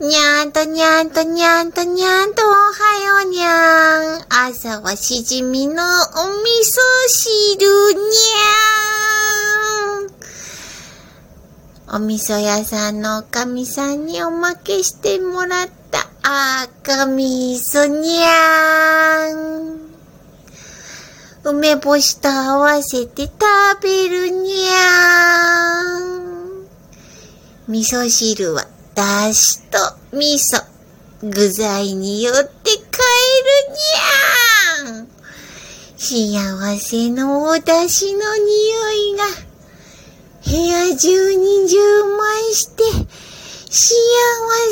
にゃんとにゃんとにゃんとにゃんとおはようにゃん。朝はしじみのお味噌汁にゃーん。お味噌屋さんのおかみさんにおまけしてもらった赤味噌にゃーん。梅干しと合わせて食べるにゃーん。味噌汁はだしと味噌、具材によって変えるにゃん。幸せのお出汁の匂いが部屋中に充満して幸せ。